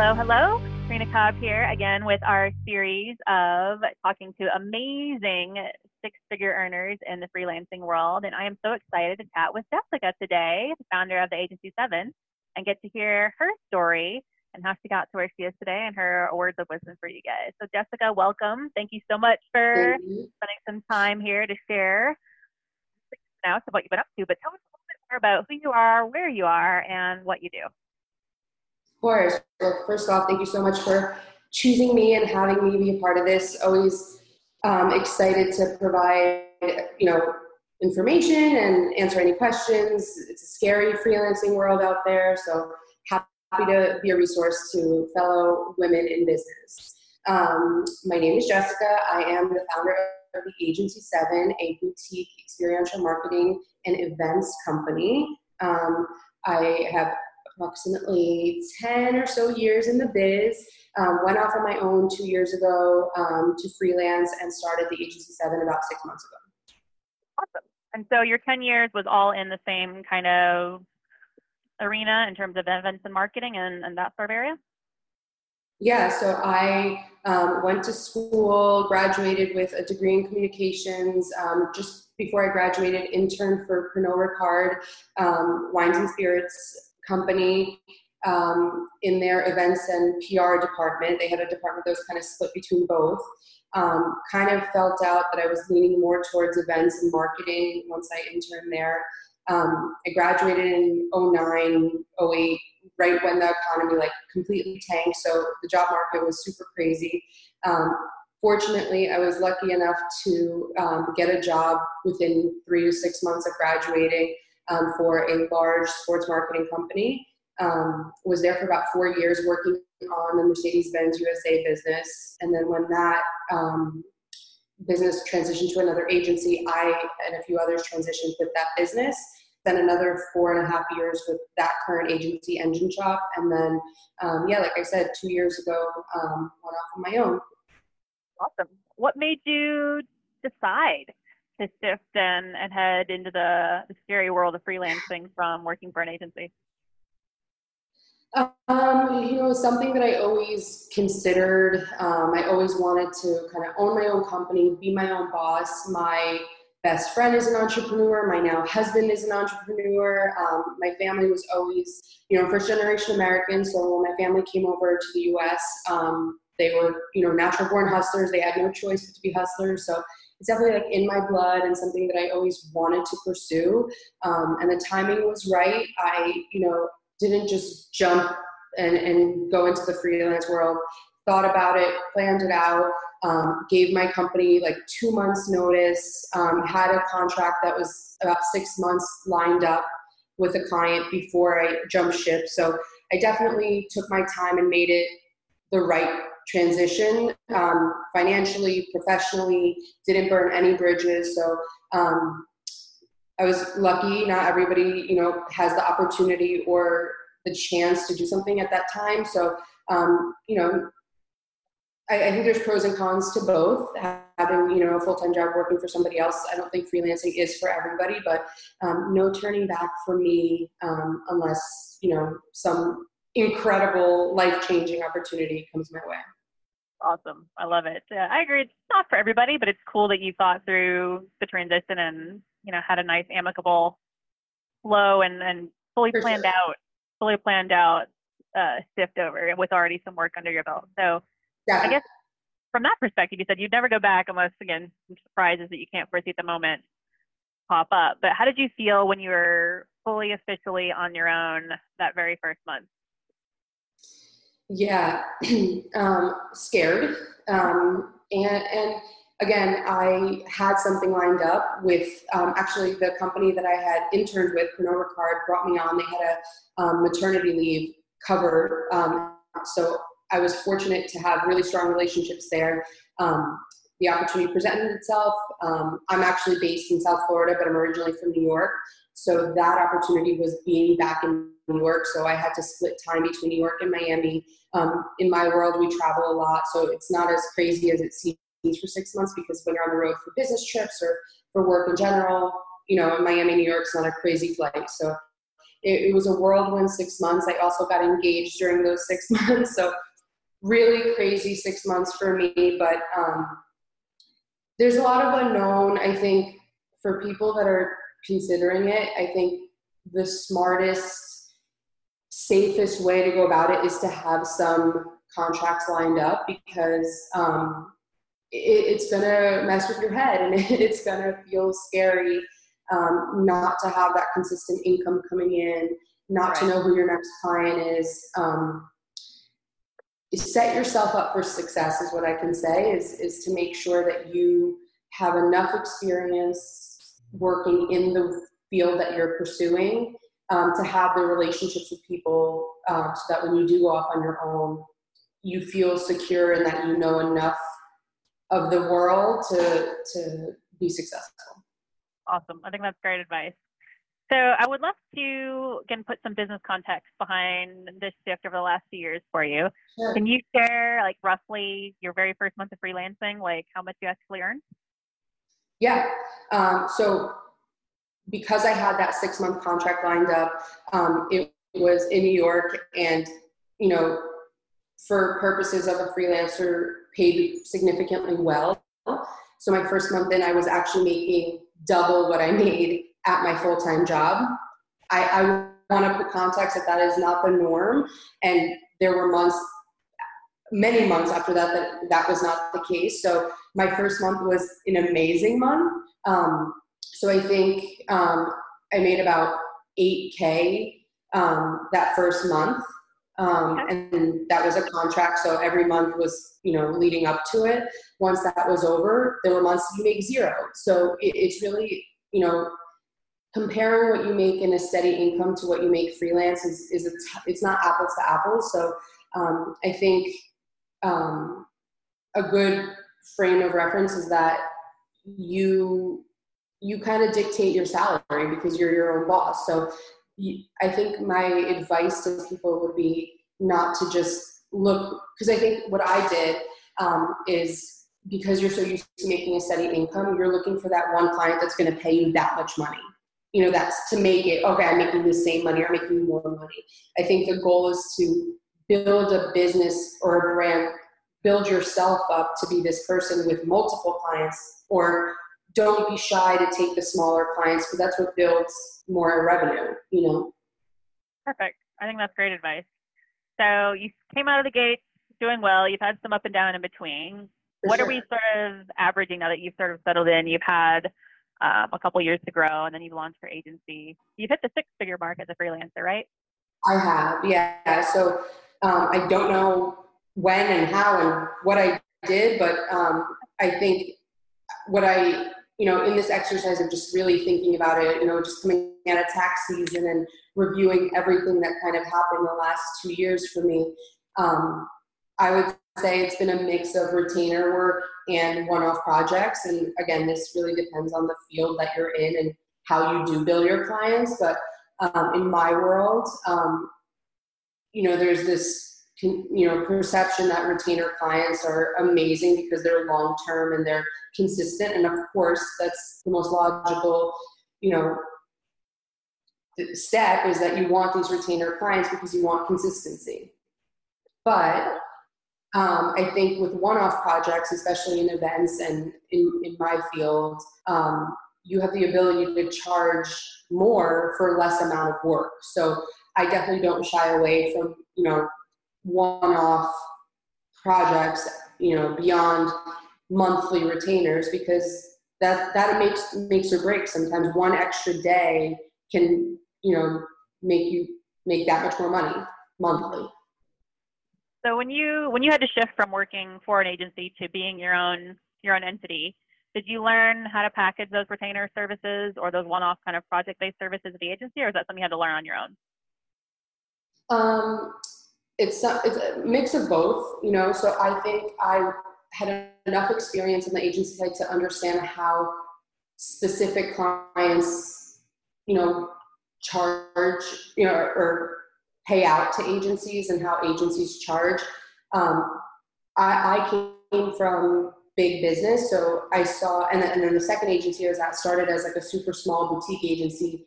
Hello, hello. Karina Cobb here again with our series of talking to amazing six figure earners in the freelancing world. And I am so excited to chat with Jessica today, the founder of the Agency Seven, and get to hear her story and how she got to where she is today and her words of wisdom for you guys. So, Jessica, welcome. Thank you so much for spending some time here to share now of what you've been up to. But tell us a little bit more about who you are, where you are, and what you do. Of course. Well, first off, thank you so much for choosing me and having me be a part of this. Always um, excited to provide, you know, information and answer any questions. It's a scary freelancing world out there, so happy to be a resource to fellow women in business. Um, my name is Jessica. I am the founder of the Agency Seven, a boutique experiential marketing and events company. Um, I have approximately 10 or so years in the biz. Um, went off on my own two years ago um, to freelance and started the Agency 7 about six months ago. Awesome. And so your 10 years was all in the same kind of arena in terms of events and marketing and, and that sort of area? Yeah, so I um, went to school, graduated with a degree in communications. Um, just before I graduated, interned for Pernod Ricard um, Wines and Spirits company um, in their events and PR department. They had a department that was kind of split between both. Um, kind of felt out that I was leaning more towards events and marketing once I interned there. Um, I graduated in 09, 08, right when the economy like completely tanked. So the job market was super crazy. Um, fortunately, I was lucky enough to um, get a job within three to six months of graduating um, for a large sports marketing company. Um, was there for about four years working on the Mercedes-Benz USA business, and then when that um, business transitioned to another agency, I and a few others transitioned with that business. Then another four and a half years with that current agency, Engine Shop, and then um, yeah, like I said, two years ago, um, went off on my own. Awesome. What made you decide to shift and, and head into the, the scary world of freelancing from working for an agency? Um, you know, something that I always considered. Um, I always wanted to kind of own my own company, be my own boss. My best friend is an entrepreneur. My now husband is an entrepreneur. Um, my family was always, you know, first generation American. So when my family came over to the U.S., um, they were, you know, natural born hustlers. They had no choice but to be hustlers. So it's definitely like in my blood and something that I always wanted to pursue. Um, and the timing was right. I, you know, didn't just jump and, and go into the freelance world. Thought about it, planned it out, um, gave my company like two months notice, um, had a contract that was about six months lined up with a client before I jumped ship. So I definitely took my time and made it the right transition um, financially, professionally, didn't burn any bridges. So um, I was lucky. Not everybody, you know, has the opportunity or the chance to do something at that time. So, um, you know, I, I, think there's pros and cons to both. Having, you know, a full-time job working for somebody else, I don't think freelancing is for everybody, but um, no turning back for me um, unless, you know, some incredible life-changing opportunity comes my way awesome. I love it. Uh, I agree. It's not for everybody, but it's cool that you thought through the transition and you know had a nice amicable flow and and fully for planned sure. out, fully planned out uh, shift over with already some work under your belt. So yeah. I guess from that perspective, you said you'd never go back unless again some surprises that you can't foresee at the moment pop up. But how did you feel when you were fully officially on your own that very first month? Yeah, um, scared. Um, and, and again, I had something lined up with um, actually the company that I had interned with, Pernod Ricard, brought me on. They had a um, maternity leave cover. Um, so I was fortunate to have really strong relationships there. Um, the opportunity presented itself. I'm actually based in South Florida, but I'm originally from New York. So that opportunity was being back in New York. So I had to split time between New York and Miami. Um, in my world, we travel a lot, so it's not as crazy as it seems for six months because when you're on the road for business trips or for work in general, you know, Miami, New York's not a crazy flight. So it, it was a whirlwind six months. I also got engaged during those six months. So really crazy six months for me, but um, there's a lot of unknown. I think for people that are considering it, I think the smartest, safest way to go about it is to have some contracts lined up because um, it, it's going to mess with your head and it's going to feel scary um, not to have that consistent income coming in, not right. to know who your next client is. Um, set yourself up for success is what I can say is, is to make sure that you have enough experience working in the field that you're pursuing um, to have the relationships with people um, so that when you do go off on your own, you feel secure and that you know enough of the world to, to be successful. Awesome. I think that's great advice. So I would love to again put some business context behind this shift over the last few years for you. Sure. Can you share like roughly your very first month of freelancing, like how much you actually earned? Yeah. Um, so because I had that six month contract lined up, um, it was in New York, and you know, for purposes of a freelancer, paid significantly well. So my first month in, I was actually making double what I made at my full time job. I, I want to put context that that is not the norm, and there were months, many months after that, that that was not the case. So my first month was an amazing month. Um, so I think um, I made about 8K um, that first month. Um, and that was a contract, so every month was, you know, leading up to it. Once that was over, there were months you make zero. So it, it's really, you know, comparing what you make in a steady income to what you make freelance is, is a t- it's not apples to apples. So um, I think um, a good frame of reference is that you you kind of dictate your salary because you're your own boss. So I think my advice to people would be not to just look because I think what I did um, is because you're so used to making a steady income, you're looking for that one client that's going to pay you that much money. You know, that's to make it okay. I'm making the same money or making more money. I think the goal is to build a business or a brand build yourself up to be this person with multiple clients or don't be shy to take the smaller clients because that's what builds more revenue you know? Perfect. I think that's great advice. So you came out of the gate doing well. You've had some up and down in between. For what sure. are we sort of averaging now that you've sort of settled in? You've had um, a couple years to grow and then you've launched your agency. You've hit the six figure mark as a freelancer right? I have yeah. So um, i don't know when and how and what I did, but um, I think what I, you know, in this exercise of just really thinking about it, you know, just coming out of tax season and reviewing everything that kind of happened the last two years for me, um, I would say it's been a mix of retainer work and one-off projects. And again, this really depends on the field that you're in and how you do bill your clients. But um, in my world, um, you know, there's this you know perception that retainer clients are amazing because they're long term and they're consistent and of course that's the most logical you know step is that you want these retainer clients because you want consistency but um, I think with one-off projects, especially in events and in, in my field, um, you have the ability to charge more for less amount of work. So I definitely don't shy away from you know one-off projects, you know, beyond monthly retainers because that that makes makes or breaks. Sometimes one extra day can, you know, make you make that much more money monthly. So when you when you had to shift from working for an agency to being your own your own entity, did you learn how to package those retainer services or those one-off kind of project-based services at the agency, or is that something you had to learn on your own? Um, it's it's a mix of both, you know. So I think I had enough experience in the agency side to understand how specific clients, you know, charge, you know, or pay out to agencies and how agencies charge. Um, I, I came from big business, so I saw, and then, and then the second agency was at started as like a super small boutique agency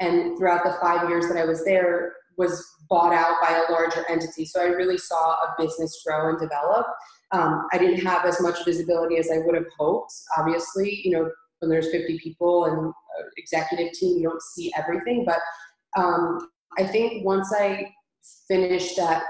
and throughout the five years that I was there, was bought out by a larger entity. So I really saw a business grow and develop. Um, I didn't have as much visibility as I would have hoped. Obviously, you know, when there's 50 people and executive team, you don't see everything. But um, I think once I finished that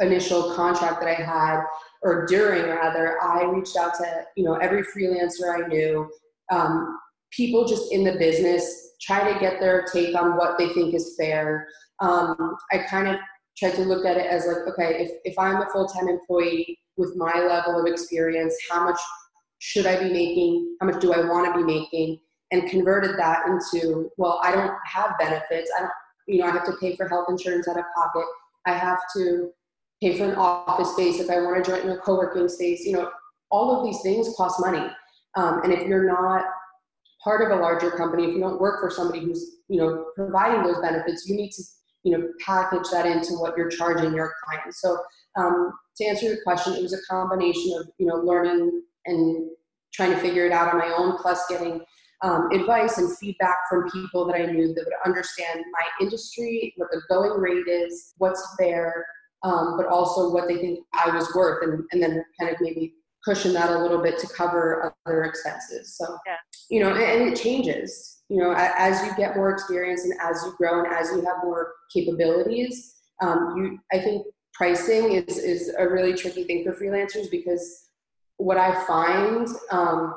initial contract that I had, or during rather, I reached out to you know every freelancer I knew, um, people just in the business, try to get their take on what they think is fair. Um, I kind of tried to look at it as like, okay, if, if I'm a full time employee with my level of experience, how much should I be making? How much do I want to be making? And converted that into, well, I don't have benefits. I don't, you know, I have to pay for health insurance out of pocket. I have to pay for an office space if I want to join a co-working space. You know, all of these things cost money. Um, and if you're not part of a larger company, if you don't work for somebody who's, you know, providing those benefits, you need to, you know, package that into what you're charging your clients. So um, to answer your question, it was a combination of, you know, learning and trying to figure it out on my own, plus getting um, advice and feedback from people that I knew that would understand my industry, what the going rate is, what's fair, um, but also what they think I was worth, and, and then kind of maybe cushion that a little bit to cover other expenses. So, yeah. you know, and, and it changes. You know, as you get more experience and as you grow and as you have more capabilities, um, you I think pricing is is a really tricky thing for freelancers because what I find um,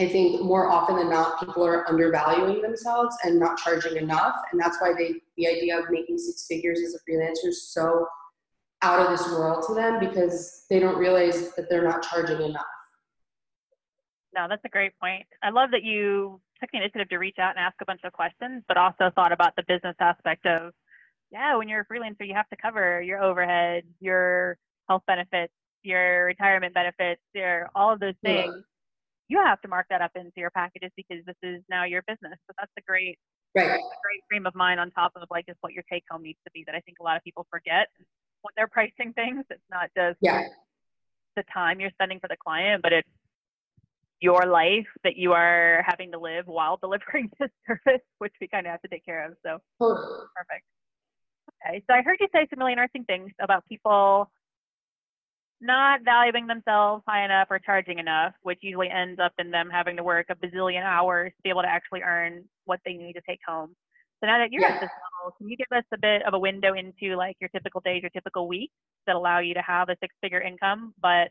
I think more often than not, people are undervaluing themselves and not charging enough. And that's why they, the idea of making six figures as a freelancer is so out of this world to them because they don't realize that they're not charging enough. No, that's a great point. I love that you took the initiative to reach out and ask a bunch of questions, but also thought about the business aspect of, yeah, when you're a freelancer, you have to cover your overhead, your health benefits, your retirement benefits, your all of those things. Yeah you have to mark that up into your packages because this is now your business. So that's a great, right. a great frame of mind on top of like just what your take home needs to be that I think a lot of people forget when they're pricing things. It's not just yeah. the time you're spending for the client, but it's your life that you are having to live while delivering this service, which we kind of have to take care of. So totally. perfect. Okay, so I heard you say some really interesting things about people not valuing themselves high enough or charging enough, which usually ends up in them having to work a bazillion hours to be able to actually earn what they need to take home. So now that you're yeah. at this level, can you give us a bit of a window into like your typical days, your typical weeks that allow you to have a six figure income but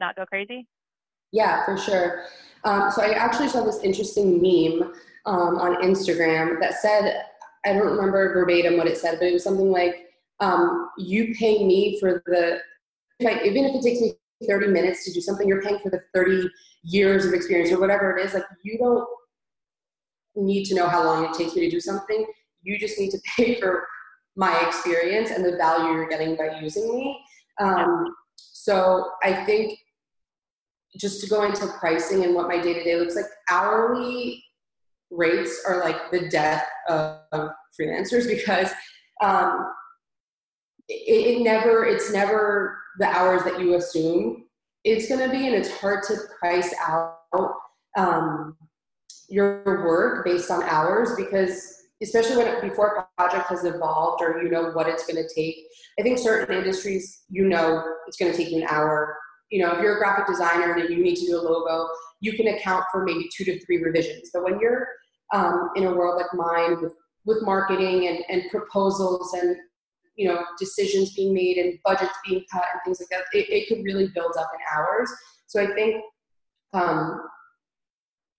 not go crazy? Yeah, for sure. Um, so I actually saw this interesting meme um, on Instagram that said, I don't remember verbatim what it said, but it was something like, um, you pay me for the if I, even if it takes me 30 minutes to do something, you're paying for the 30 years of experience or whatever it is. Like you don't need to know how long it takes me to do something. You just need to pay for my experience and the value you're getting by using me. Um, so I think just to go into pricing and what my day to day looks like, hourly rates are like the death of freelancers because um, it, it never, it's never the hours that you assume it's going to be, and it's hard to price out um, your work based on hours because especially when it, before a project has evolved or you know what it's going to take. I think certain industries, you know, it's going to take you an hour. You know, if you're a graphic designer and you need to do a logo, you can account for maybe two to three revisions. But when you're um, in a world like mine with with marketing and, and proposals and you know decisions being made and budgets being cut and things like that it, it could really build up in hours so i think um,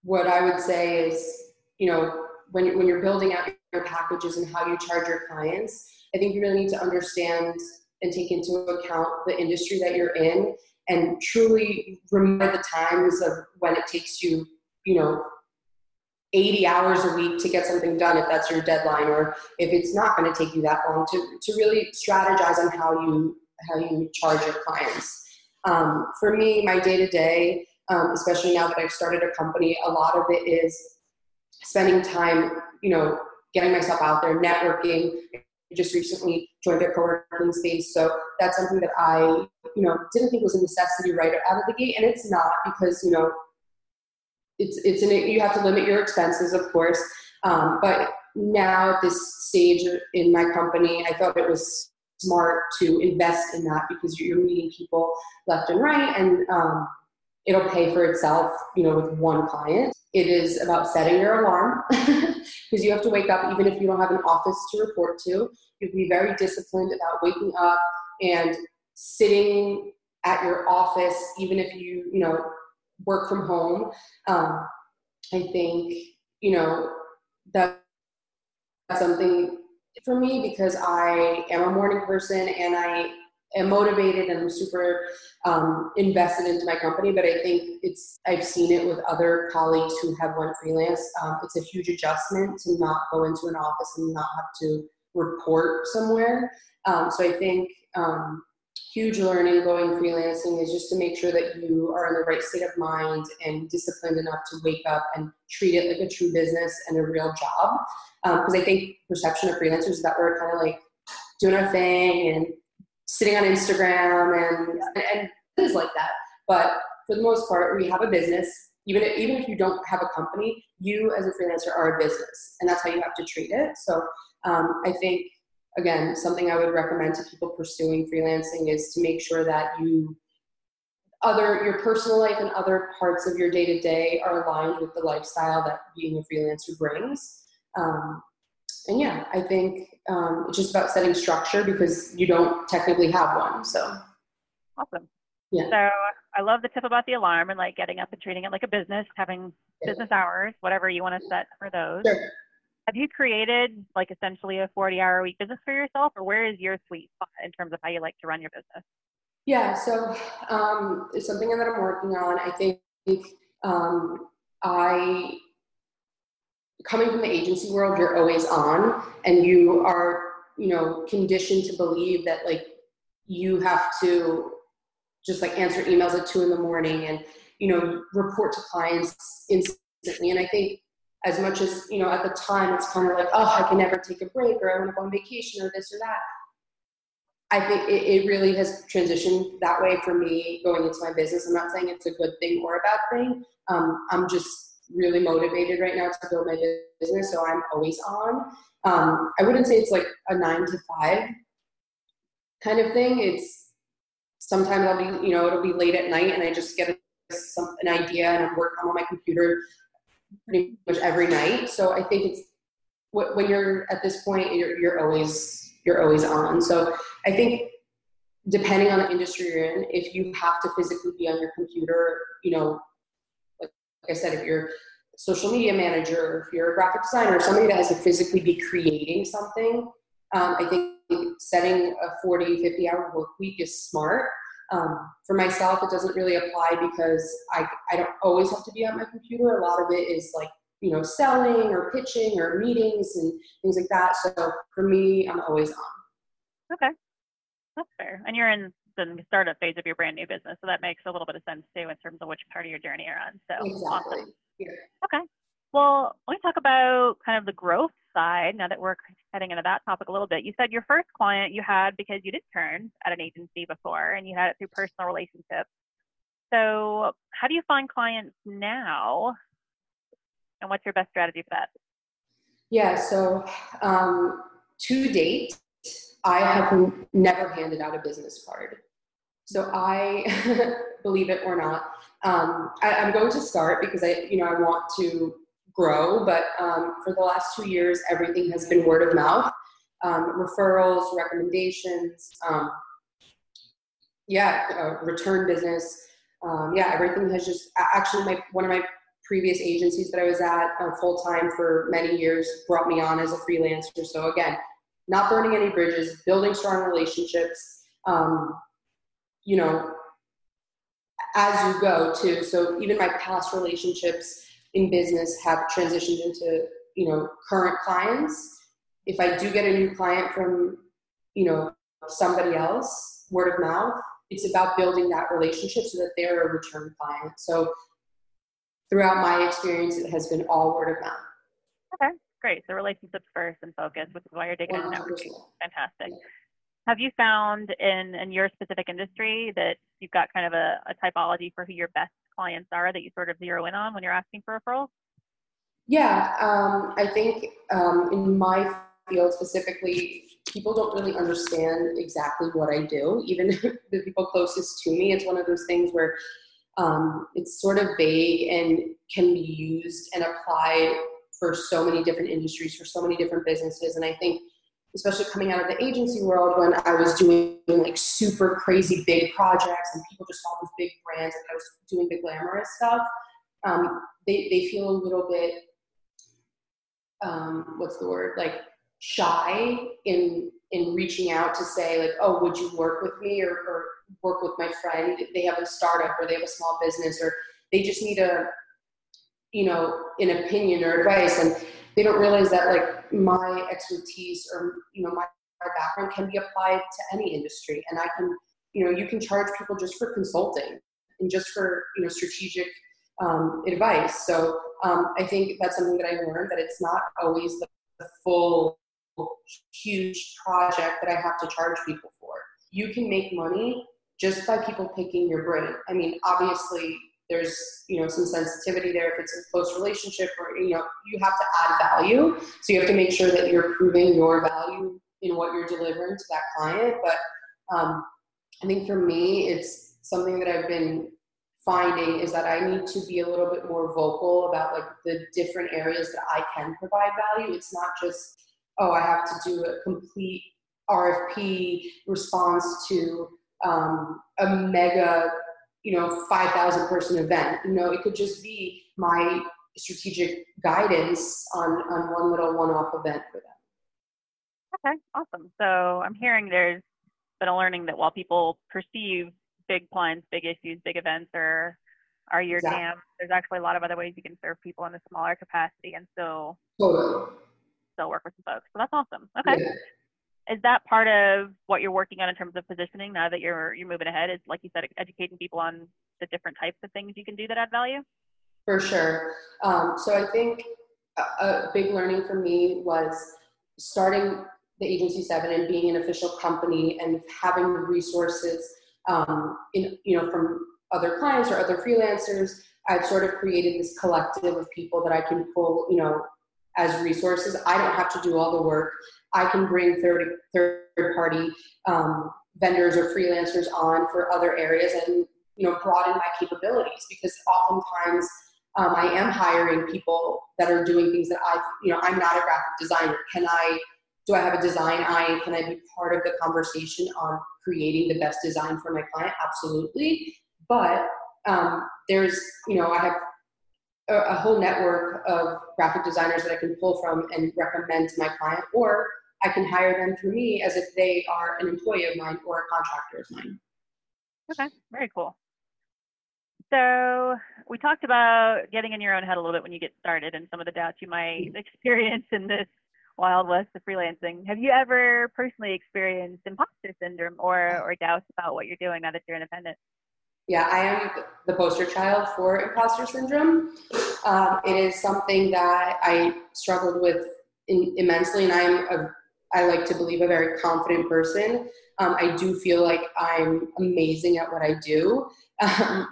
what i would say is you know when, when you're building out your packages and how you charge your clients i think you really need to understand and take into account the industry that you're in and truly remember the times of when it takes you you know 80 hours a week to get something done if that's your deadline or if it's not going to take you that long to, to really strategize on how you how you charge your clients. Um, for me my day to day especially now that i've started a company a lot of it is spending time you know getting myself out there networking. I just recently joined a co-working space so that's something that i you know didn't think was a necessity right out of the gate and it's not because you know it's it's an, you have to limit your expenses, of course. Um, but now at this stage in my company, I thought it was smart to invest in that because you're meeting people left and right and um, it'll pay for itself you know with one client it is about setting your alarm because you have to wake up even if you don't have an office to report to you have to be very disciplined about waking up and sitting at your office even if you you know work from home um, i think you know that's something for me because I am a morning person and I am motivated and I'm super um, invested into my company. But I think it's I've seen it with other colleagues who have went freelance. Um, it's a huge adjustment to not go into an office and not have to report somewhere. Um, so I think um, huge learning going freelancing is just to make sure that you are in the right state of mind and disciplined enough to wake up and treat it like a true business and a real job. Because um, I think perception of freelancers is that we're kind of like doing our thing and sitting on Instagram and, and, and things like that. But for the most part, we have a business. Even if, even if you don't have a company, you as a freelancer are a business, and that's how you have to treat it. So um, I think again, something I would recommend to people pursuing freelancing is to make sure that you other your personal life and other parts of your day to day are aligned with the lifestyle that being a freelancer brings. Um, and yeah, I think um, it's just about setting structure because you don't technically have one. So awesome. Yeah. So I love the tip about the alarm and like getting up and treating it like a business, having yeah. business hours, whatever you want to set for those. Sure have you created like essentially a 40 hour a week business for yourself or where is your sweet spot in terms of how you like to run your business? Yeah so um, it's something that i'm working on. I think um, i coming from the agency world you're always on and you are you know conditioned to believe that like you have to just like answer emails at two in the morning and you know report to clients instantly. And i think as much as you know at the time it's kind of like oh i can never take a break or i want to go on vacation or this or that. I think it, it really has transitioned that way for me going into my business. I'm not saying it's a good thing or a bad thing. Um, i'm just really motivated right now to build my business so i'm always on. Um, i wouldn't say it's like a nine to five kind of thing. It's sometimes i'll be you know it'll be late at night and i just get a, some, an idea and i'm working on my computer pretty much every night. So I think it's when you're at this point, you're, you're always you're always on. So I think depending on the industry you're in, if you have to physically be on your computer, you know, like, like I said, if you're a social media manager, if you're a graphic designer, somebody that has to physically be creating something, um, I think setting a 40, 50 hour work week is smart. Um, for myself, it doesn't really apply because I, I don't always have to be at my computer. A lot of it is like, you know, selling or pitching or meetings and things like that. So for me, I'm always on. Okay. That's fair. And you're in the startup phase of your brand new business. So that makes a little bit of sense too in terms of which part of your journey you're on. So exactly. awesome. Yeah. Okay. Well, let me talk about kind of the growth side now that we're heading into that topic a little bit. You said your first client you had because you did turn at an agency before and you had it through personal relationships. So, how do you find clients now? And what's your best strategy for that? Yeah, so um, to date, I have never handed out a business card. So I, believe it or not, um, I, am going to start because I, you know, I want to grow, but um, for the last two years, everything has been word of mouth, um, referrals, recommendations, um, yeah, uh, return business. Um, yeah, everything has just actually my one of my previous agencies that I was at uh, full time for many years brought me on as a freelancer. So again, not burning any bridges, building strong relationships. Um, you know, as you go too. So even my past relationships in business have transitioned into you know current clients. If i do get a new client from you know somebody else word of mouth it's about building that relationship so that they're a return client. So throughout my experience it has been all word of mouth. Okay great. So relationships first and focus which is why you're digging into networking. Fantastic. Yeah. have you found in in your specific industry that you've got kind of a, a typology for who your best clients are that you sort of zero in on when you're asking for referrals? Yeah, um, I think um, in my field specifically, people don't really understand exactly what I do. Even the people closest to me, it's one of those things where um, it's sort of vague and can be used and applied for so many different industries, for so many different businesses. And I think, especially coming out of the agency world, when I was doing like super crazy big projects and people just saw these big brands and I was doing the glamorous stuff, um, they, they feel a little bit, um, what's the word, like shy in in reaching out to say like, oh, would you work with me or, or work with my friend? They have a startup or they have a small business or they just need a you know an opinion or advice and they don't realize that like my expertise or you know my, background can be applied to any industry and i can you know you can charge people just for consulting and just for you know strategic um, advice so um, i think that's something that i learned that it's not always the full huge project that I have to charge people for. You can make money just by people picking your brain. I mean, obviously there's you know some sensitivity there. If it's a close relationship or you know you have to add value. So you have to make sure that you're proving your value in what you're delivering to that client. But um, i think for me it's something that i've been finding is that i need to be a little bit more vocal about like the different areas that i can provide value. It's not just oh, I have to do a complete RFP response to um, a mega, you know, 5,000 person event. You know, it could just be my strategic guidance on, on one little one off event for them. Okay, awesome. So I'm hearing there's been a learning that while people perceive big plans, big issues, big events are are your exactly. jam, there's actually a lot of other ways you can serve people in a smaller capacity and still totally still work with some folks. So that's awesome. Okay. Yeah. Is that part of what you're working on in terms of positioning now that you're you're moving ahead? Is like you said, educating people on the different types of things you can do that add value? For sure. Um, so I think a, a big learning for me was starting the agency seven and being an official company and having resources um, in you know from other clients or other freelancers i've sort of created this collective of people that i can pull you know as resources. I don't have to do all the work. I can bring third third party um, vendors or freelancers on for other areas and you know broaden my capabilities because oftentimes um, I am hiring people that are doing things that I you know I'm not a graphic designer. Can I do I have a design eye? Can I be part of the conversation on creating the best design for my client? Absolutely. But um, there's you know I have a, a whole network of graphic designers that I can pull from and recommend to my client, or I can hire them through me as if they are an employee of mine or a contractor of mine. Okay, very cool. So we talked about getting in your own head a little bit when you get started and some of the doubts you might mm-hmm. experience in this wild west of freelancing. Have you ever personally experienced imposter syndrome or, or doubts about what you're doing now that you're independent? Yeah, I am the poster child for imposter syndrome. Um, it is something that I struggled with in, immensely, and I'm a, I like to believe a very confident person. Um, I do feel like I'm amazing at what I do. Um,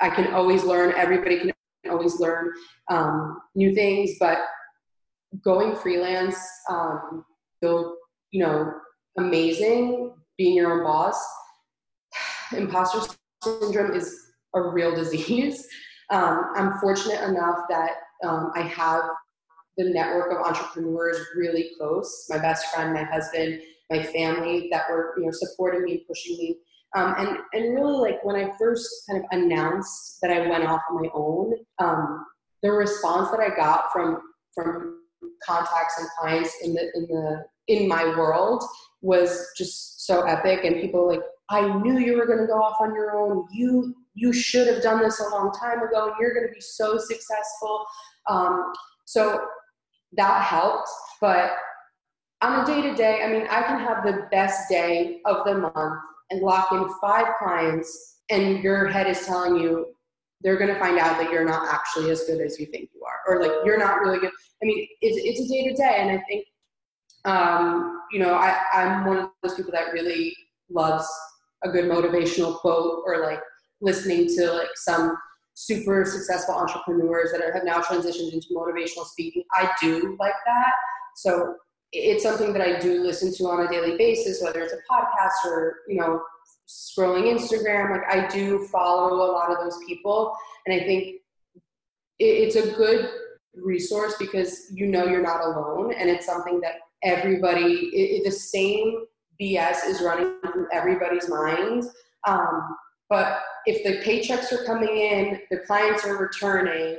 I can always learn. Everybody can always learn um, new things, but going freelance, um, feel you know amazing. Being your own boss, imposter syndrome is a real disease. Um, I'm fortunate enough that um, I have the network of entrepreneurs really close. My best friend, my husband, my family that were you know supporting me and pushing me. Um, and and really like when I first kind of announced that I went off on my own, um, the response that I got from from contacts and clients in the in the in my world was just so epic and people like I knew you were going to go off on your own. You you should have done this a long time ago, and you're going to be so successful. Um, so that helped. But on a day to day, I mean, I can have the best day of the month and lock in five clients, and your head is telling you they're going to find out that you're not actually as good as you think you are, or like you're not really good. I mean, it's, it's a day to day, and I think, um, you know, I, I'm one of those people that really loves a good motivational quote or like listening to like some super successful entrepreneurs that are, have now transitioned into motivational speaking. I do like that. So it's something that I do listen to on a daily basis, whether it's a podcast or, you know, scrolling Instagram. Like I do follow a lot of those people. And I think it's a good resource because you know you're not alone and it's something that everybody, it, the same BS is running through everybody's mind. Um, but if the paychecks are coming in, the clients are returning,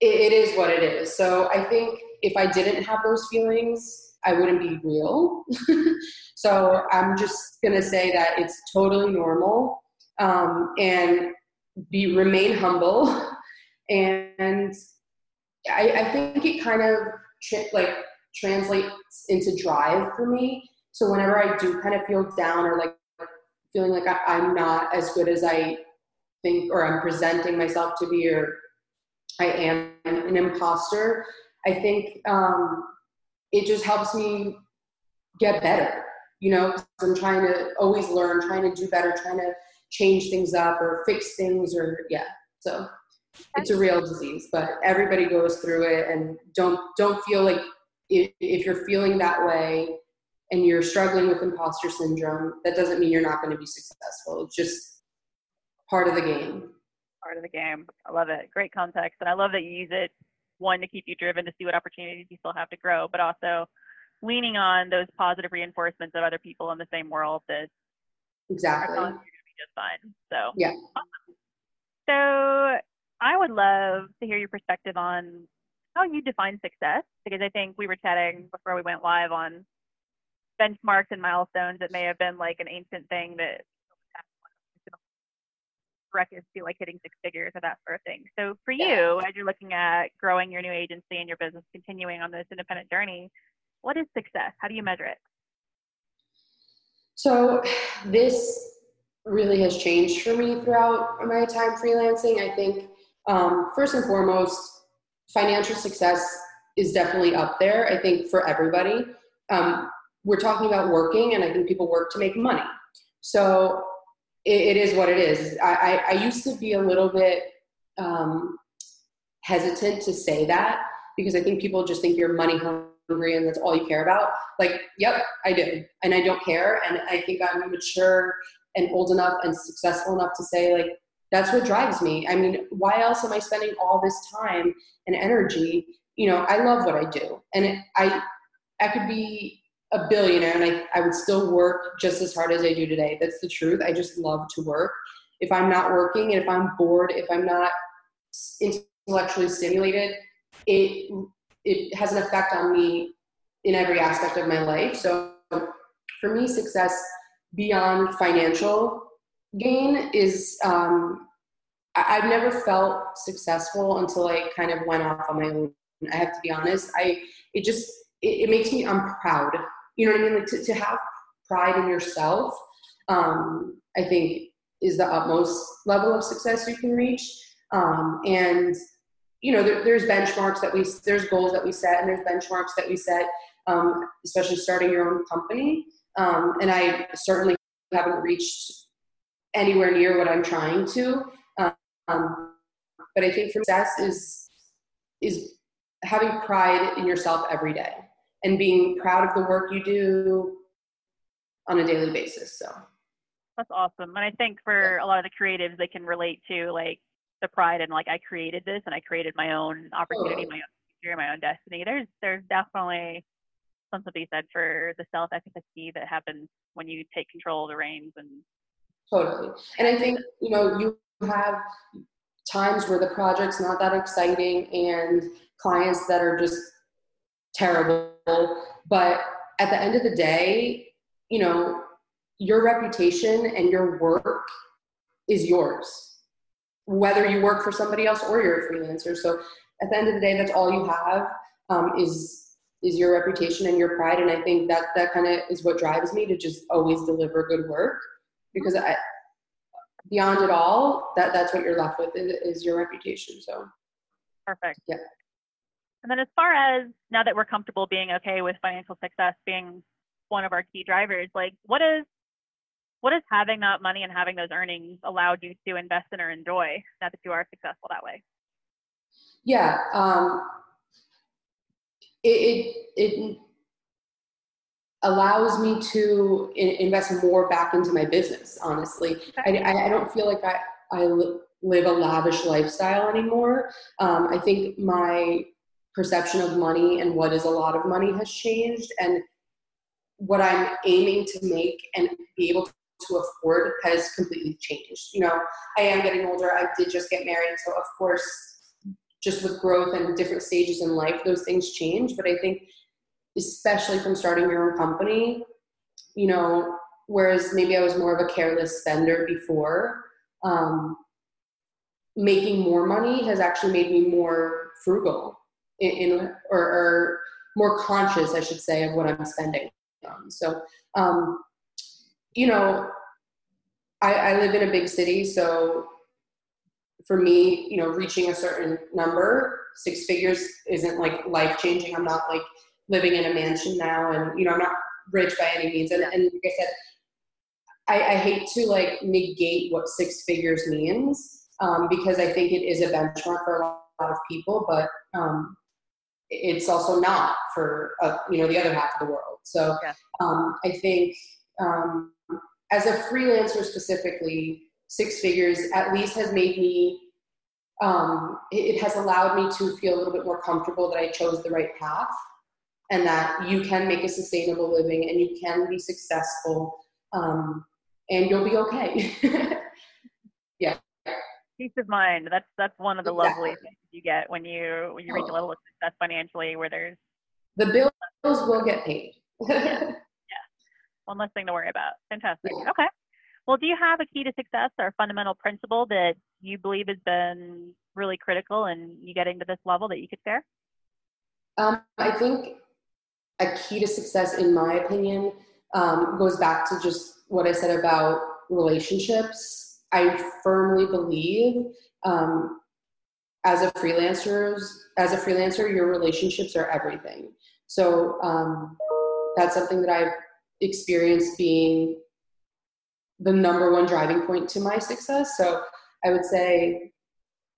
it, it is what it is. So I think if I didn't have those feelings, I wouldn't be real. so I'm just gonna say that it's totally normal um, and be remain humble. And I, I think it kind of like translates into drive for me. So whenever I do kind of feel down or like feeling like I, I'm not as good as I think or I'm presenting myself to be or I am an imposter, I think um, it just helps me get better. You know, I'm trying to always learn, trying to do better, trying to change things up or fix things or yeah. So it's a real disease, but everybody goes through it and don't don't feel like if, if you're feeling that way and you're struggling with imposter syndrome, that doesn't mean you're not going to be successful. It's just part of the game. Part of the game. I love it. Great context. And I love that you use it, one, to keep you driven to see what opportunities you still have to grow, but also leaning on those positive reinforcements of other people in the same world that exactly are you to be just fine. So, yeah. So, I would love to hear your perspective on how you define success, because I think we were chatting before we went live on benchmarks and milestones that may have been like an ancient thing that records to like hitting six figures or that sort of thing. So for you, as you're looking at growing your new agency and your business, continuing on this independent journey, what is success? How do you measure it? So this really has changed for me throughout my time freelancing. I think um, first and foremost, financial success is definitely up there. I think for everybody. Um, we're talking about working, and I think people work to make money. So it, it is what it is. I, I, I, used to be a little bit um, hesitant to say that because I think people just think you're money hungry and that's all you care about. Like, yep, I do, and I don't care. And I think I'm mature and old enough and successful enough to say like that's what drives me. I mean, why else am I spending all this time and energy? You know, I love what I do, and it, I I could be a billionaire and I, I would still work just as hard as I do today. That's the truth. I just love to work. If I'm not working and if I'm bored, if I'm not intellectually stimulated, it it has an effect on me in every aspect of my life. So for me, success beyond financial gain is um, I, have never felt successful until I kind of went off on my own. I have to be honest. I it just it, it makes me I'm proud you know what I mean? Like to, to have pride in yourself, um, I think is the utmost level of success you can reach. Um, and you know, there, there's benchmarks that we, there's goals that we set, and there's benchmarks that we set, um, especially starting your own company. Um, and I certainly haven't reached anywhere near what I'm trying to. Um, but I think success is is having pride in yourself every day and being proud of the work you do on a daily basis. So that's awesome. And I think for a lot of the creatives, they can relate to like the pride and like I created this and I created my own opportunity, oh. my own future, my own destiny. There's there's definitely something to be said for the self efficacy that happens when you take control of the reins and totally. And I think you know you have times where the project's not that exciting and clients that are just terrible. But at the end of the day, you know, your reputation and your work is yours, whether you work for somebody else or you're a freelancer. So at the end of the day, that's all you have um, is is your reputation and your pride. And I think that that kind of is what drives me to just always deliver good work because I, beyond it all, that that's what you're left with is, is your reputation. So perfect. Yeah. And then as far as now that we're comfortable being okay with financial success being one of our key drivers, like what is what has having that money and having those earnings allowed you to invest in or enjoy now that you are successful that way? Yeah, um, it, it, it allows me to invest more back into my business. Honestly, I, I don't feel like I I live a lavish lifestyle anymore. Um, I think my perception of money and what is a lot of money has changed, and what I'm aiming to make and be able to afford has completely changed. You know, I am getting older. I did just get married, so of course, just with growth and different stages in life, those things change. But I think, especially from starting your own company, you know, whereas maybe I was more of a careless spender before, um, making more money has actually made me more frugal in, in or, or, more conscious, I should say, of what I'm spending on. So, um, you know, I, I live in a big city, so for me, you know, reaching a certain number, six figures isn't like life changing. I'm not like living in a mansion now, and you know, I'm not rich by any means. And, and like I said, I, I hate to like negate what six figures means um, because I think it is a benchmark for a lot of people, but um, it's also not for uh, you know the other half of the world. So yeah. um, I think um, as a freelancer specifically, six figures at least has made me. Um, it, it has allowed me to feel a little bit more comfortable that I chose the right path, and that you can make a sustainable living and you can be successful, um, and you'll be okay. peace of mind. That's that's one of the exactly. lovely things you get when you when you reach a oh. level of success financially where there's the bills will get paid. yeah. yeah. One less thing to worry about. Fantastic. Yeah. Okay. Well, do you have a key to success or a fundamental principle that you believe has been really critical in you getting to this level that you could share? Um, I think a key to success, in my opinion, um, goes back to just what I said about relationships I firmly believe um, as a freelancer, as a freelancer, your relationships are everything. So um, that's something that I've experienced being the number one driving point to my success. So I would say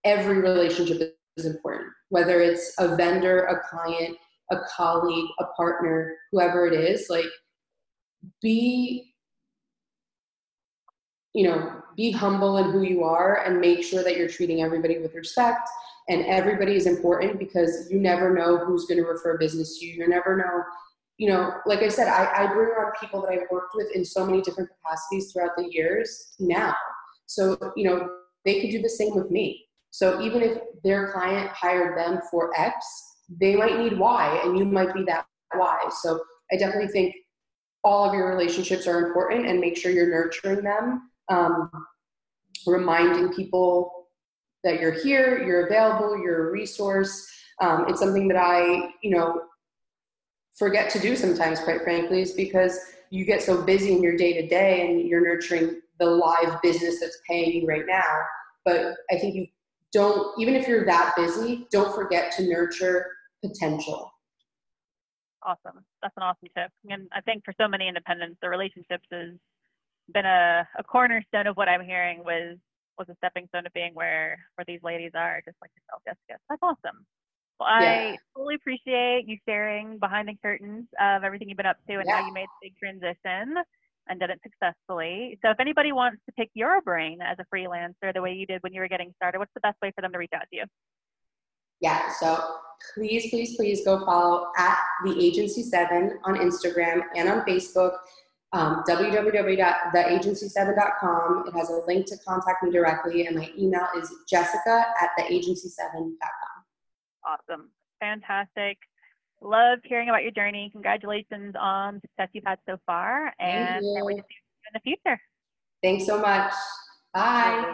every relationship is important, whether it's a vendor, a client, a colleague, a partner, whoever it is. Like, be you know, be humble in who you are and make sure that you're treating everybody with respect. And everybody is important because you never know who's going to refer business to you. You never know, you know, like I said, I, I bring on people that I've worked with in so many different capacities throughout the years now. So, you know, they could do the same with me. So even if their client hired them for X, they might need Y and you might be that Y. So I definitely think all of your relationships are important and make sure you're nurturing them um, reminding people that you're here, you're available, you're a resource. Um, it's something that I, you know, forget to do sometimes, quite frankly, is because you get so busy in your day to day and you're nurturing the live business that's paying you right now. But I think you don't, even if you're that busy, don't forget to nurture potential. Awesome. That's an awesome tip. And I think for so many independents, the relationships is been a, a cornerstone of what I'm hearing was was a stepping stone to being where where these ladies are, just like yourself, Jessica. That's awesome. Well, I fully appreciate you sharing behind the curtains of everything you've been up to and yeah. how you made the big transition and did it successfully. So if anybody wants to pick your brain as a freelancer the way you did when you were getting started, what's the best way for them to reach out to you? Yeah, so please, please, please go follow at the agency seven on Instagram and on Facebook um, www.theagency7.com. It has a link to contact me directly, and my email is jessica at theagency7.com. Awesome. Fantastic. Love hearing about your journey. Congratulations on the success you've had so far, and can't wait to see you in the future. Thanks so much. Bye.